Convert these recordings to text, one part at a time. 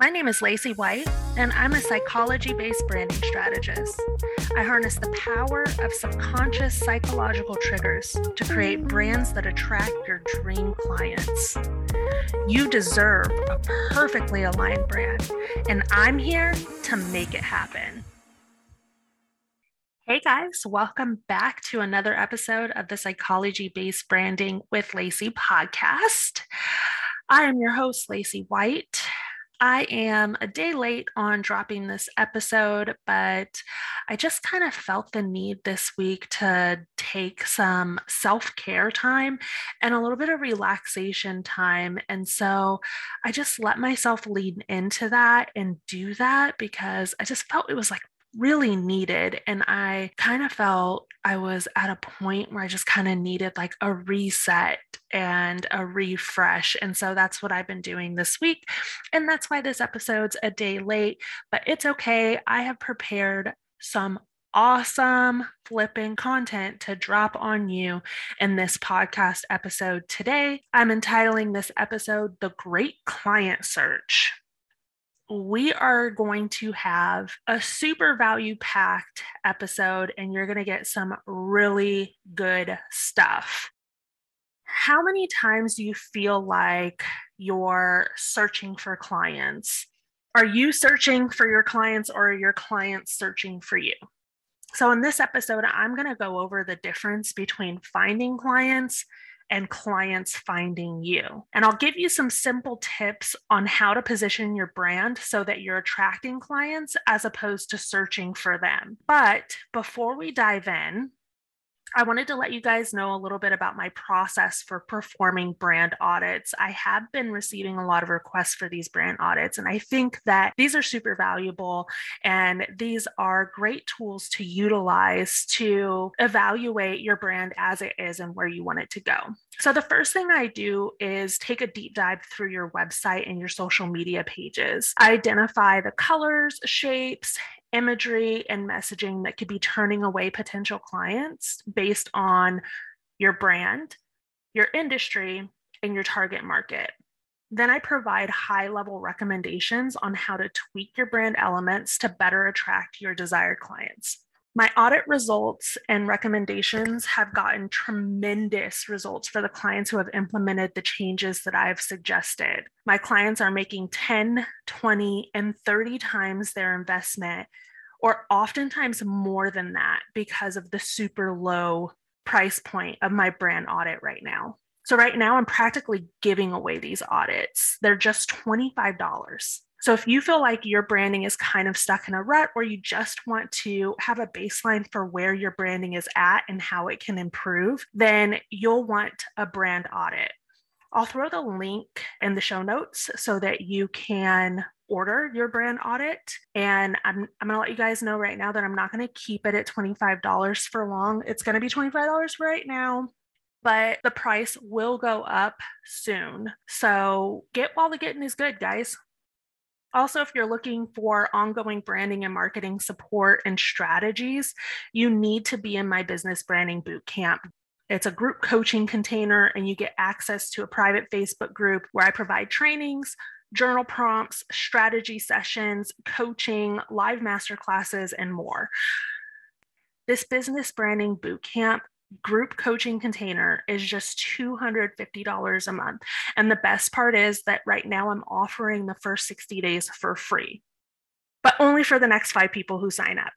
My name is Lacey White, and I'm a psychology based branding strategist. I harness the power of subconscious psychological triggers to create brands that attract your dream clients. You deserve a perfectly aligned brand, and I'm here to make it happen. Hey guys, welcome back to another episode of the Psychology Based Branding with Lacey podcast. I am your host, Lacey White. I am a day late on dropping this episode, but I just kind of felt the need this week to take some self care time and a little bit of relaxation time. And so I just let myself lean into that and do that because I just felt it was like really needed. And I kind of felt I was at a point where I just kind of needed like a reset and a refresh. And so that's what I've been doing this week. And that's why this episode's a day late, but it's okay. I have prepared some awesome flipping content to drop on you in this podcast episode today. I'm entitling this episode The Great Client Search we are going to have a super value packed episode, and you're going to get some really good stuff. How many times do you feel like you're searching for clients? Are you searching for your clients or are your clients searching for you? So, in this episode, I'm going to go over the difference between finding clients and clients finding you. And I'll give you some simple tips on how to position your brand so that you're attracting clients as opposed to searching for them. But before we dive in, I wanted to let you guys know a little bit about my process for performing brand audits. I have been receiving a lot of requests for these brand audits, and I think that these are super valuable and these are great tools to utilize to evaluate your brand as it is and where you want it to go. So, the first thing I do is take a deep dive through your website and your social media pages. I identify the colors, shapes, imagery and messaging that could be turning away potential clients based on your brand, your industry, and your target market. Then I provide high level recommendations on how to tweak your brand elements to better attract your desired clients. My audit results and recommendations have gotten tremendous results for the clients who have implemented the changes that I've suggested. My clients are making 10, 20, and 30 times their investment, or oftentimes more than that, because of the super low price point of my brand audit right now. So, right now, I'm practically giving away these audits. They're just $25. So if you feel like your branding is kind of stuck in a rut or you just want to have a baseline for where your branding is at and how it can improve, then you'll want a brand audit. I'll throw the link in the show notes so that you can order your brand audit. And I'm, I'm going to let you guys know right now that I'm not going to keep it at $25 for long. It's going to be $25 right now but the price will go up soon. So get while the getting is good, guys. Also, if you're looking for ongoing branding and marketing support and strategies, you need to be in my business branding boot camp. It's a group coaching container, and you get access to a private Facebook group where I provide trainings, journal prompts, strategy sessions, coaching, live masterclasses, and more. This business branding boot camp group coaching container is just $250 a month. And the best part is that right now I'm offering the first 60 days for free, but only for the next five people who sign up.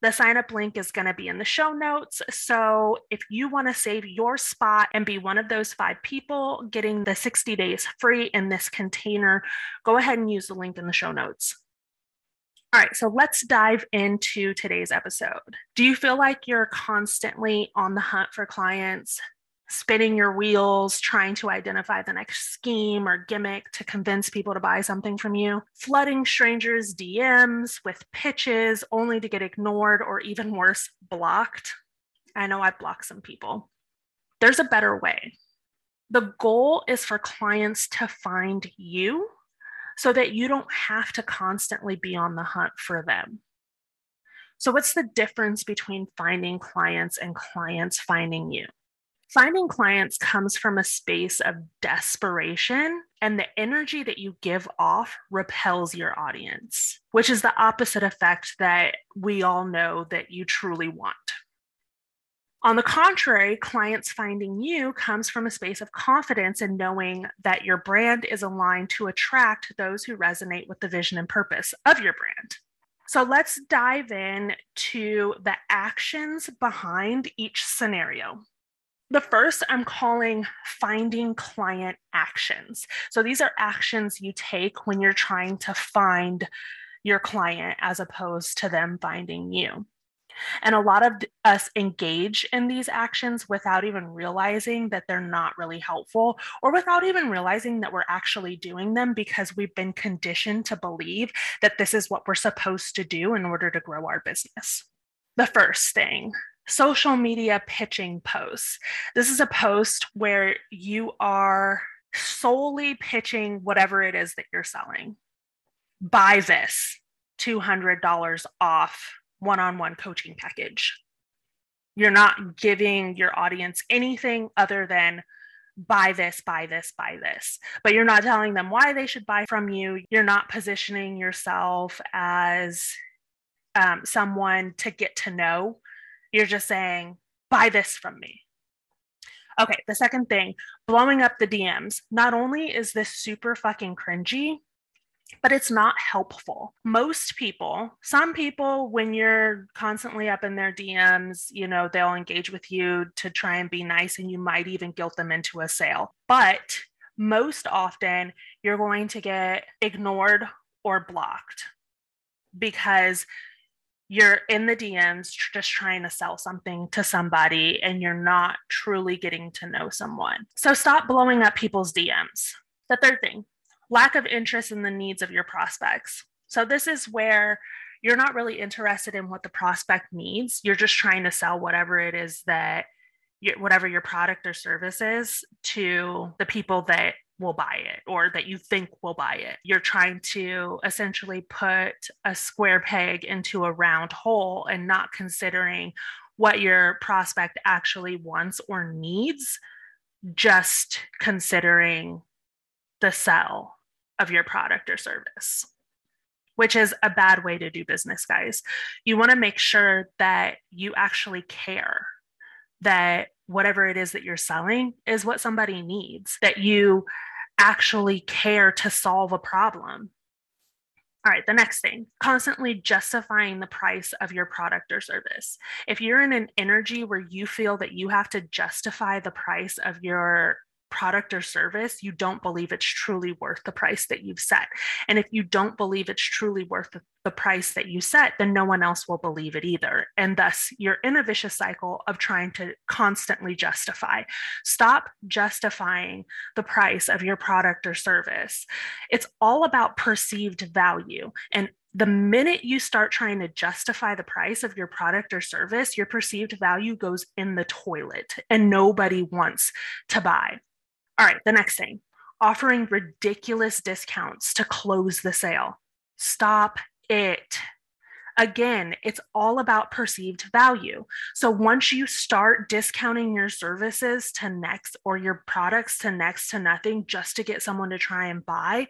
The sign up link is going to be in the show notes. So if you want to save your spot and be one of those five people getting the 60 days free in this container, go ahead and use the link in the show notes. All right, so let's dive into today's episode. Do you feel like you're constantly on the hunt for clients, spinning your wheels, trying to identify the next scheme or gimmick to convince people to buy something from you, flooding strangers' DMs with pitches only to get ignored or even worse, blocked? I know I've blocked some people. There's a better way. The goal is for clients to find you so that you don't have to constantly be on the hunt for them. So, what's the difference between finding clients and clients finding you? Finding clients comes from a space of desperation, and the energy that you give off repels your audience, which is the opposite effect that we all know that you truly want. On the contrary, clients finding you comes from a space of confidence and knowing that your brand is aligned to attract those who resonate with the vision and purpose of your brand. So let's dive in to the actions behind each scenario. The first I'm calling finding client actions. So these are actions you take when you're trying to find your client as opposed to them finding you. And a lot of us engage in these actions without even realizing that they're not really helpful or without even realizing that we're actually doing them because we've been conditioned to believe that this is what we're supposed to do in order to grow our business. The first thing social media pitching posts. This is a post where you are solely pitching whatever it is that you're selling. Buy this $200 off one on one coaching package. You're not giving your audience anything other than buy this, buy this, buy this. But you're not telling them why they should buy from you. You're not positioning yourself as um, someone to get to know. You're just saying, buy this from me. Okay, the second thing, blowing up the DMs. Not only is this super fucking cringy, but it's not helpful. Most people, some people, when you're constantly up in their DMs, you know, they'll engage with you to try and be nice and you might even guilt them into a sale. But most often, you're going to get ignored or blocked because you're in the DMs just trying to sell something to somebody and you're not truly getting to know someone. So stop blowing up people's DMs. The third thing, lack of interest in the needs of your prospects. So, this is where you're not really interested in what the prospect needs. You're just trying to sell whatever it is that, whatever your product or service is to the people that will buy it or that you think will buy it. You're trying to essentially put a square peg into a round hole and not considering what your prospect actually wants or needs, just considering the sell of your product or service, which is a bad way to do business, guys. You want to make sure that you actually care that whatever it is that you're selling is what somebody needs, that you actually care to solve a problem. All right, the next thing constantly justifying the price of your product or service. If you're in an energy where you feel that you have to justify the price of your product or service, you don't believe it's truly worth the price that you've set. And if you don't believe it's truly worth the, price that you set, then no one else will believe it either. And thus, you're in a vicious cycle of trying to constantly justify. Stop justifying the price of your product or service. It's all about perceived value. And the minute you start trying to justify the price of your product or service, your perceived value goes in the toilet and nobody wants to buy. All right, the next thing offering ridiculous discounts to close the sale. Stop it. Again, it's all about perceived value. So once you start discounting your services to next or your products to next to nothing just to get someone to try and buy,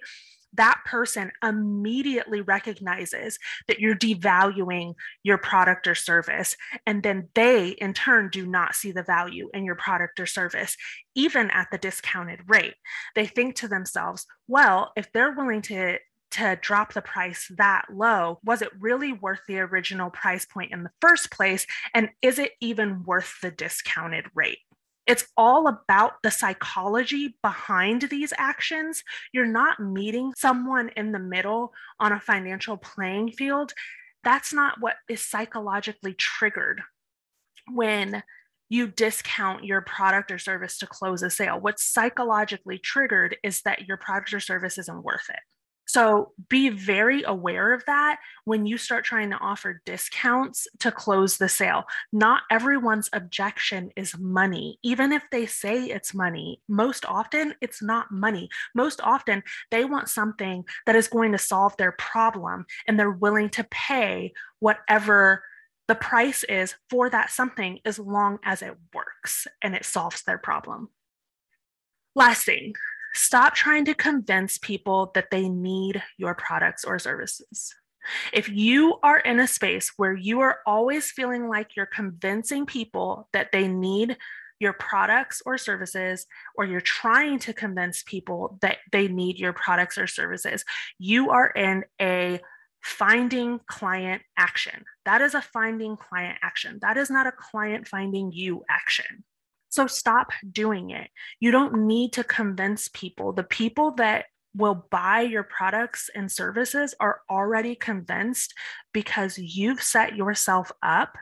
that person immediately recognizes that you're devaluing your product or service. And then they, in turn, do not see the value in your product or service, even at the discounted rate. They think to themselves, well, if they're willing to to drop the price that low was it really worth the original price point in the first place and is it even worth the discounted rate it's all about the psychology behind these actions. You're not meeting someone in the middle on a financial playing field. That's not what is psychologically triggered when you discount your product or service to close a sale. What's psychologically triggered is that your product or service isn't worth it. So be very aware of that when you start trying to offer discounts to close the sale. Not everyone's objection is money. Even if they say it's money, most often it's not money. Most often they want something that is going to solve their problem and they're willing to pay whatever The price is for that something as long as it works and it solves their problem. Last thing, stop trying to convince people that they need your products or services. If you are in a space where you are always feeling like you're convincing people that they need your products or services, or you're trying to convince people that they need your products or services, you are in a finding client action. That is a finding client action. That is not a client finding you action. So stop doing it. You don't need to convince people. The people that will buy your products and services are already convinced because you've set yourself up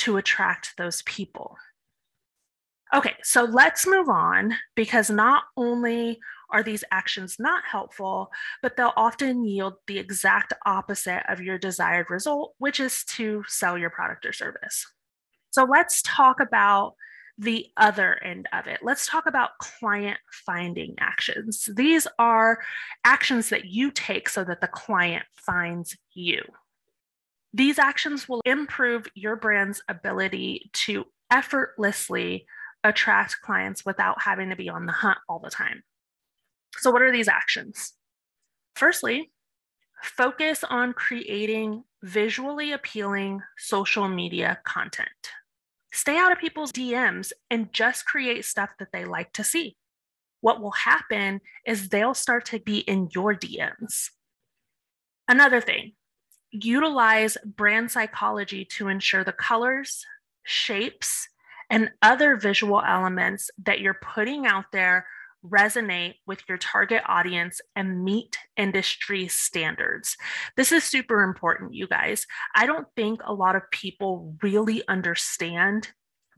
to attract those people. Okay, so let's move on because not only are these actions not helpful, but they'll often yield the exact opposite of your desired result, which is to sell your product or service. So let's talk about the other end of it. Let's talk about client finding actions. These are actions that you take so that the client finds you. These actions will improve your brand's ability to effortlessly attract clients without having to be on the hunt all the time. So, what are these actions? Firstly, focus on creating visually appealing social media content. Stay out of people's DMs and just create stuff that they like to see. What will happen is they'll start to be in your DMs. Another thing, utilize brand psychology to ensure the colors, shapes, and other visual elements that you're putting out there resonate with your target audience and meet industry standards. This is super important, you guys. I don't think a lot of people really understand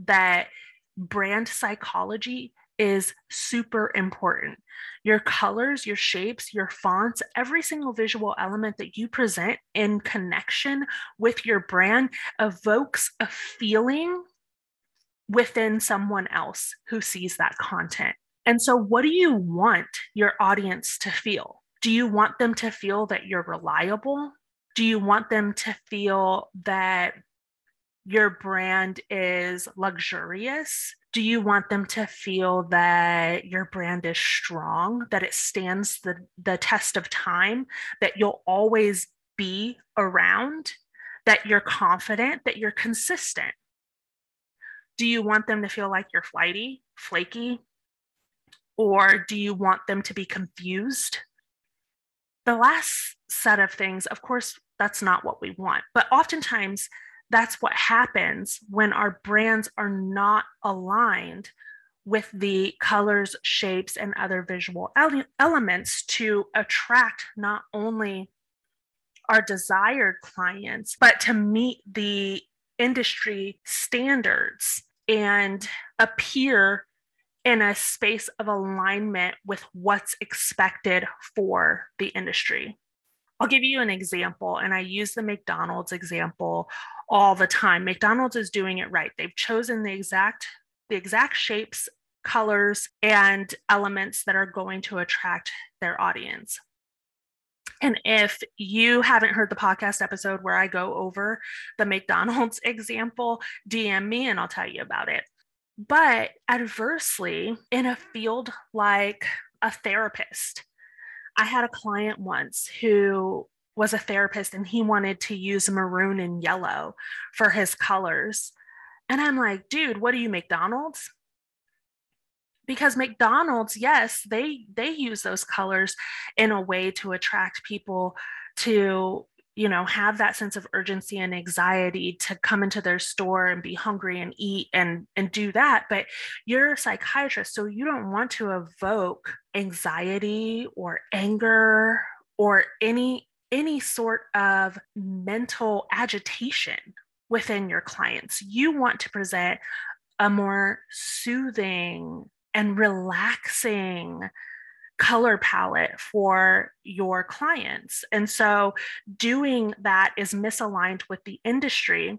that brand psychology is super important. Your colors, your shapes, your fonts, every single visual element that you present in connection with your brand evokes a feeling within someone else who sees that content. And so, what do you want your audience to feel? Do you want them to feel that you're reliable? Do you want them to feel that your brand is luxurious? Do you want them to feel that your brand is strong, that it stands the, the test of time, that you'll always be around, that you're confident, that you're consistent? Do you want them to feel like you're flighty, flaky, or do you want them to be confused? The last set of things, of course, that's not what we want, but oftentimes that's what happens when our brands are not aligned with the colors, shapes, and other visual ele- elements to attract not only our desired clients, but to meet the industry standards and appear in a space of alignment with what's expected for the industry. I'll give you an example, and I use the McDonald's example all the time. McDonald's is doing it right. They've chosen the exact the exact shapes, colors, and elements that are going to attract their audience. And if you haven't heard the podcast episode where I go over the McDonald's example, DM me and I'll tell you about it. But adversely, in a field like a therapist, I had a client once who was a therapist and he wanted to use maroon and yellow for his colors. And I'm like, dude, what are you, McDonald's? Because McDonald's, yes, they they use those colors in a way to attract people to you know have that sense of urgency and anxiety to come into their store and be hungry and eat and and do that. But you're a psychiatrist so you don't want to evoke anxiety or anger or any any sort of mental agitation within your clients. You want to present a more soothing and relaxing color palette for your clients. And so doing that is misaligned with the industry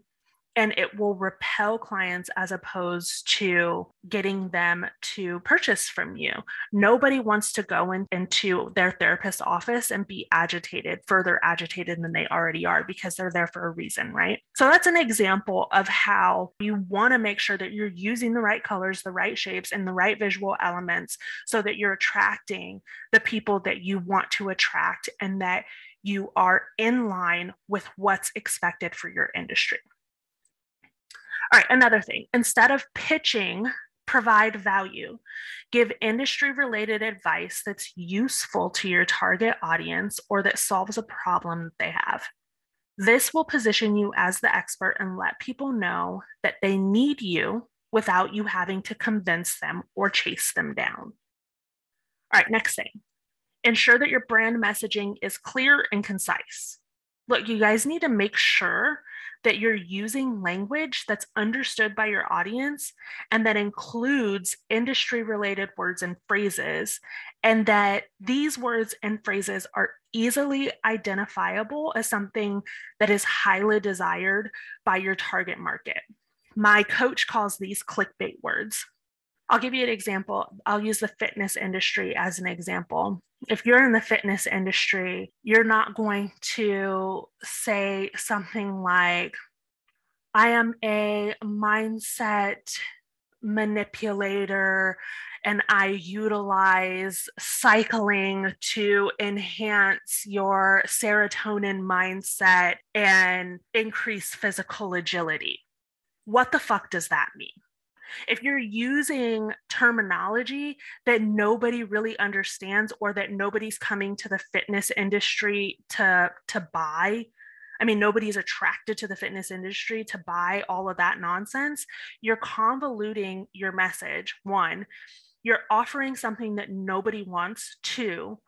and it will repel clients as opposed to getting them to purchase from you. Nobody wants to go in, into their therapist's office and be agitated, further agitated than they already are because they're there for a reason, right? So that's an example of how you want to make sure that you're using the right colors, the right shapes, and the right visual elements so that you're attracting the people that you want to attract and that you are in line with what's expected for your industry. All right, another thing instead of pitching, provide value. Give industry related advice that's useful to your target audience or that solves a problem that they have. This will position you as the expert and let people know that they need you without you having to convince them or chase them down. All right, next thing ensure that your brand messaging is clear and concise. Look, you guys need to make sure that you're using language that's understood by your audience and that includes industry related words and phrases, and that these words and phrases are easily identifiable as something that is highly desired by your target market. My coach calls these clickbait words. I'll give you an example. I'll use the fitness industry as an example. If you're in the fitness industry, you're not going to say something like, I am a mindset manipulator and I utilize cycling to enhance your serotonin mindset and increase physical agility. What the fuck does that mean? If you're using terminology that nobody really understands or that nobody's coming to the fitness industry to to buy I mean, nobody's attracted to the fitness industry to buy all of that nonsense. You're convoluting your message. One, you're offering something that nobody wants. Two,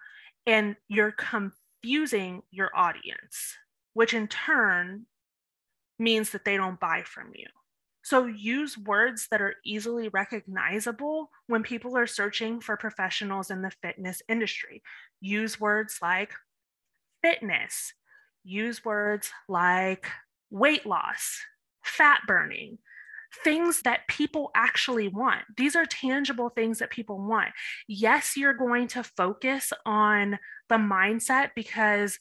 and you're confusing your audience, which in turn means that they don't buy from you. So use words that are easily recognizable when people are searching for professionals in the fitness industry. Use words like fitness, use words like weight loss, fat burning, things that people actually want. These are tangible things that people want. Yes, you're going to focus on the mindset because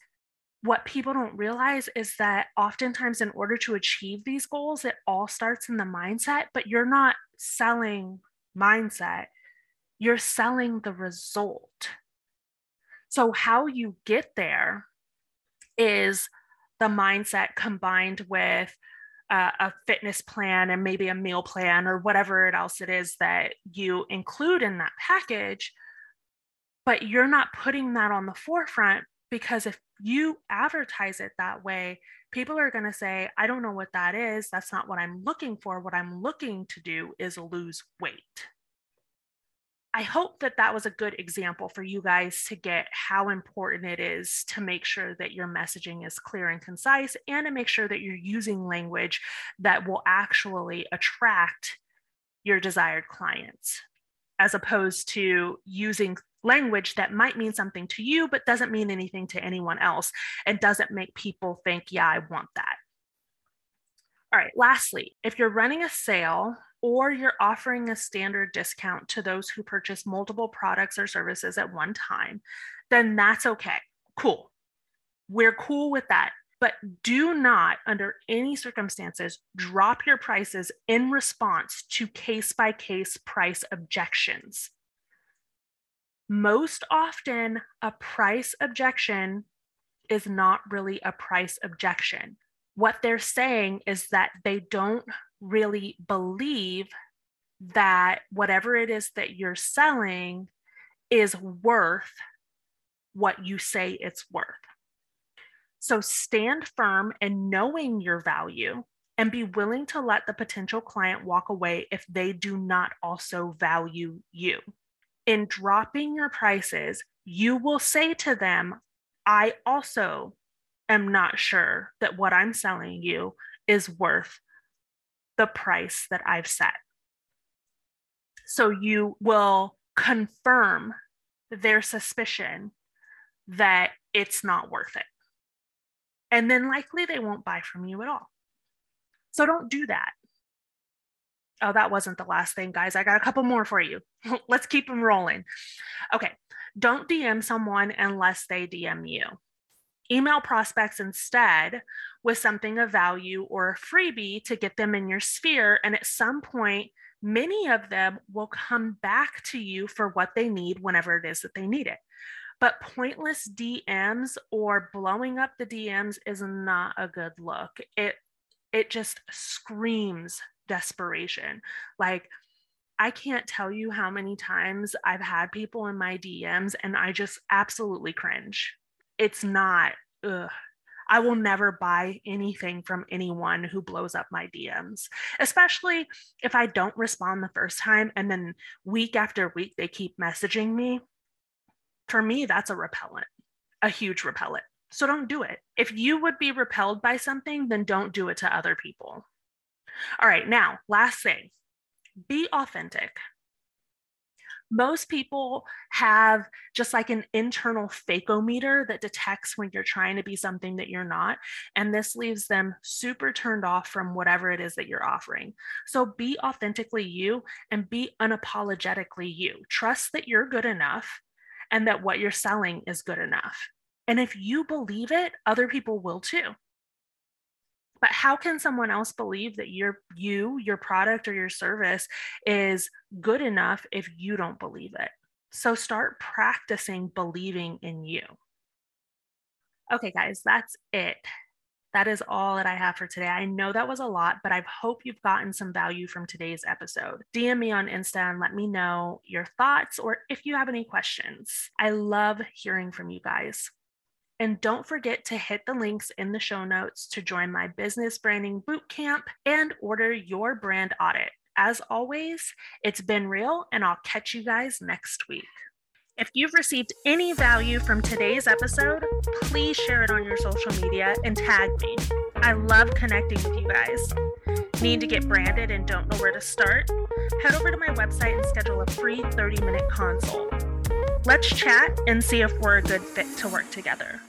what people don't realize is that oftentimes in order to achieve these goals it all starts in the mindset but you're not selling mindset. You're selling the result. So how you get there is the mindset combined with uh, a fitness plan and maybe a meal plan or whatever else it is that you include in that package but you're not putting that on the forefront because if you advertise it that way, people are going to say, I don't know what that is. That's not what I'm looking for. What I'm looking to do is lose weight. I hope that that was a good example for you guys to get how important it is to make sure that your messaging is clear and concise and to make sure that you're using language that will actually attract your desired clients as opposed to using language that might mean something to you, but doesn't mean anything to anyone else and doesn't make people think, yeah, I want that. All right, lastly, if you're running a sale or you're offering a standard discount to those who purchase multiple products or services at one time, then that's okay. Cool. We're cool with that. But do not, under any circumstances, drop your prices in response to case by case price objections most often a price objection is not really a price objection. What they're saying is that they don't really believe that whatever it is that you're selling is worth what you say it's worth. So stand firm in knowing your value and be willing to let the potential client walk away if they do not also value you in dropping your prices, you will say to them, I also am not sure that what I'm selling you is worth the price that I've set. So you will confirm their suspicion that it's not worth it. And then likely they won't buy from you at all. So don't do that. Oh, that wasn't the last thing, guys. I got a couple more for you. Let's keep them rolling. Okay. Don't DM someone unless they DM you. Email prospects instead with something of value or a freebie to get them in your sphere. And at some point, many of them will come back to you for what they need whenever it is that they need it. But pointless DMs or blowing up the DMs is not a good look. It it just screams desperation. Like I can't tell you how many times I've had people in my DMs and I just absolutely cringe. It's not, ugh. I will never buy anything from anyone who blows up my DMs, especially if I don't respond the first time and then week after week they keep messaging me. For me, that's a repellent, a huge repellent. So don't do it. If you would be repelled by something, then don't do it to other people. All right, now, last thing be authentic. Most people have just like an internal fakeometer that detects when you're trying to be something that you're not. And this leaves them super turned off from whatever it is that you're offering. So be authentically you and be unapologetically you. Trust that you're good enough and that what you're selling is good enough. And if you believe it, other people will too. But how can someone else believe that your you, your product or your service is good enough if you don't believe it? So start practicing believing in you. Okay, guys, that's it. That is all that I have for today. I know that was a lot, but I hope you've gotten some value from today's episode. DM me on Insta and let me know your thoughts or if you have any questions. I love hearing from you guys. And don't forget to hit the links in the show notes to join my business branding bootcamp and order your brand audit. As always, it's been real, and I'll catch you guys next week. If you've received any value from today's episode, please share it on your social media and tag me. I love connecting with you guys. Need to get branded and don't know where to start? Head over to my website and schedule a free 30 minute consult. Let's chat and see if we're a good fit to work together.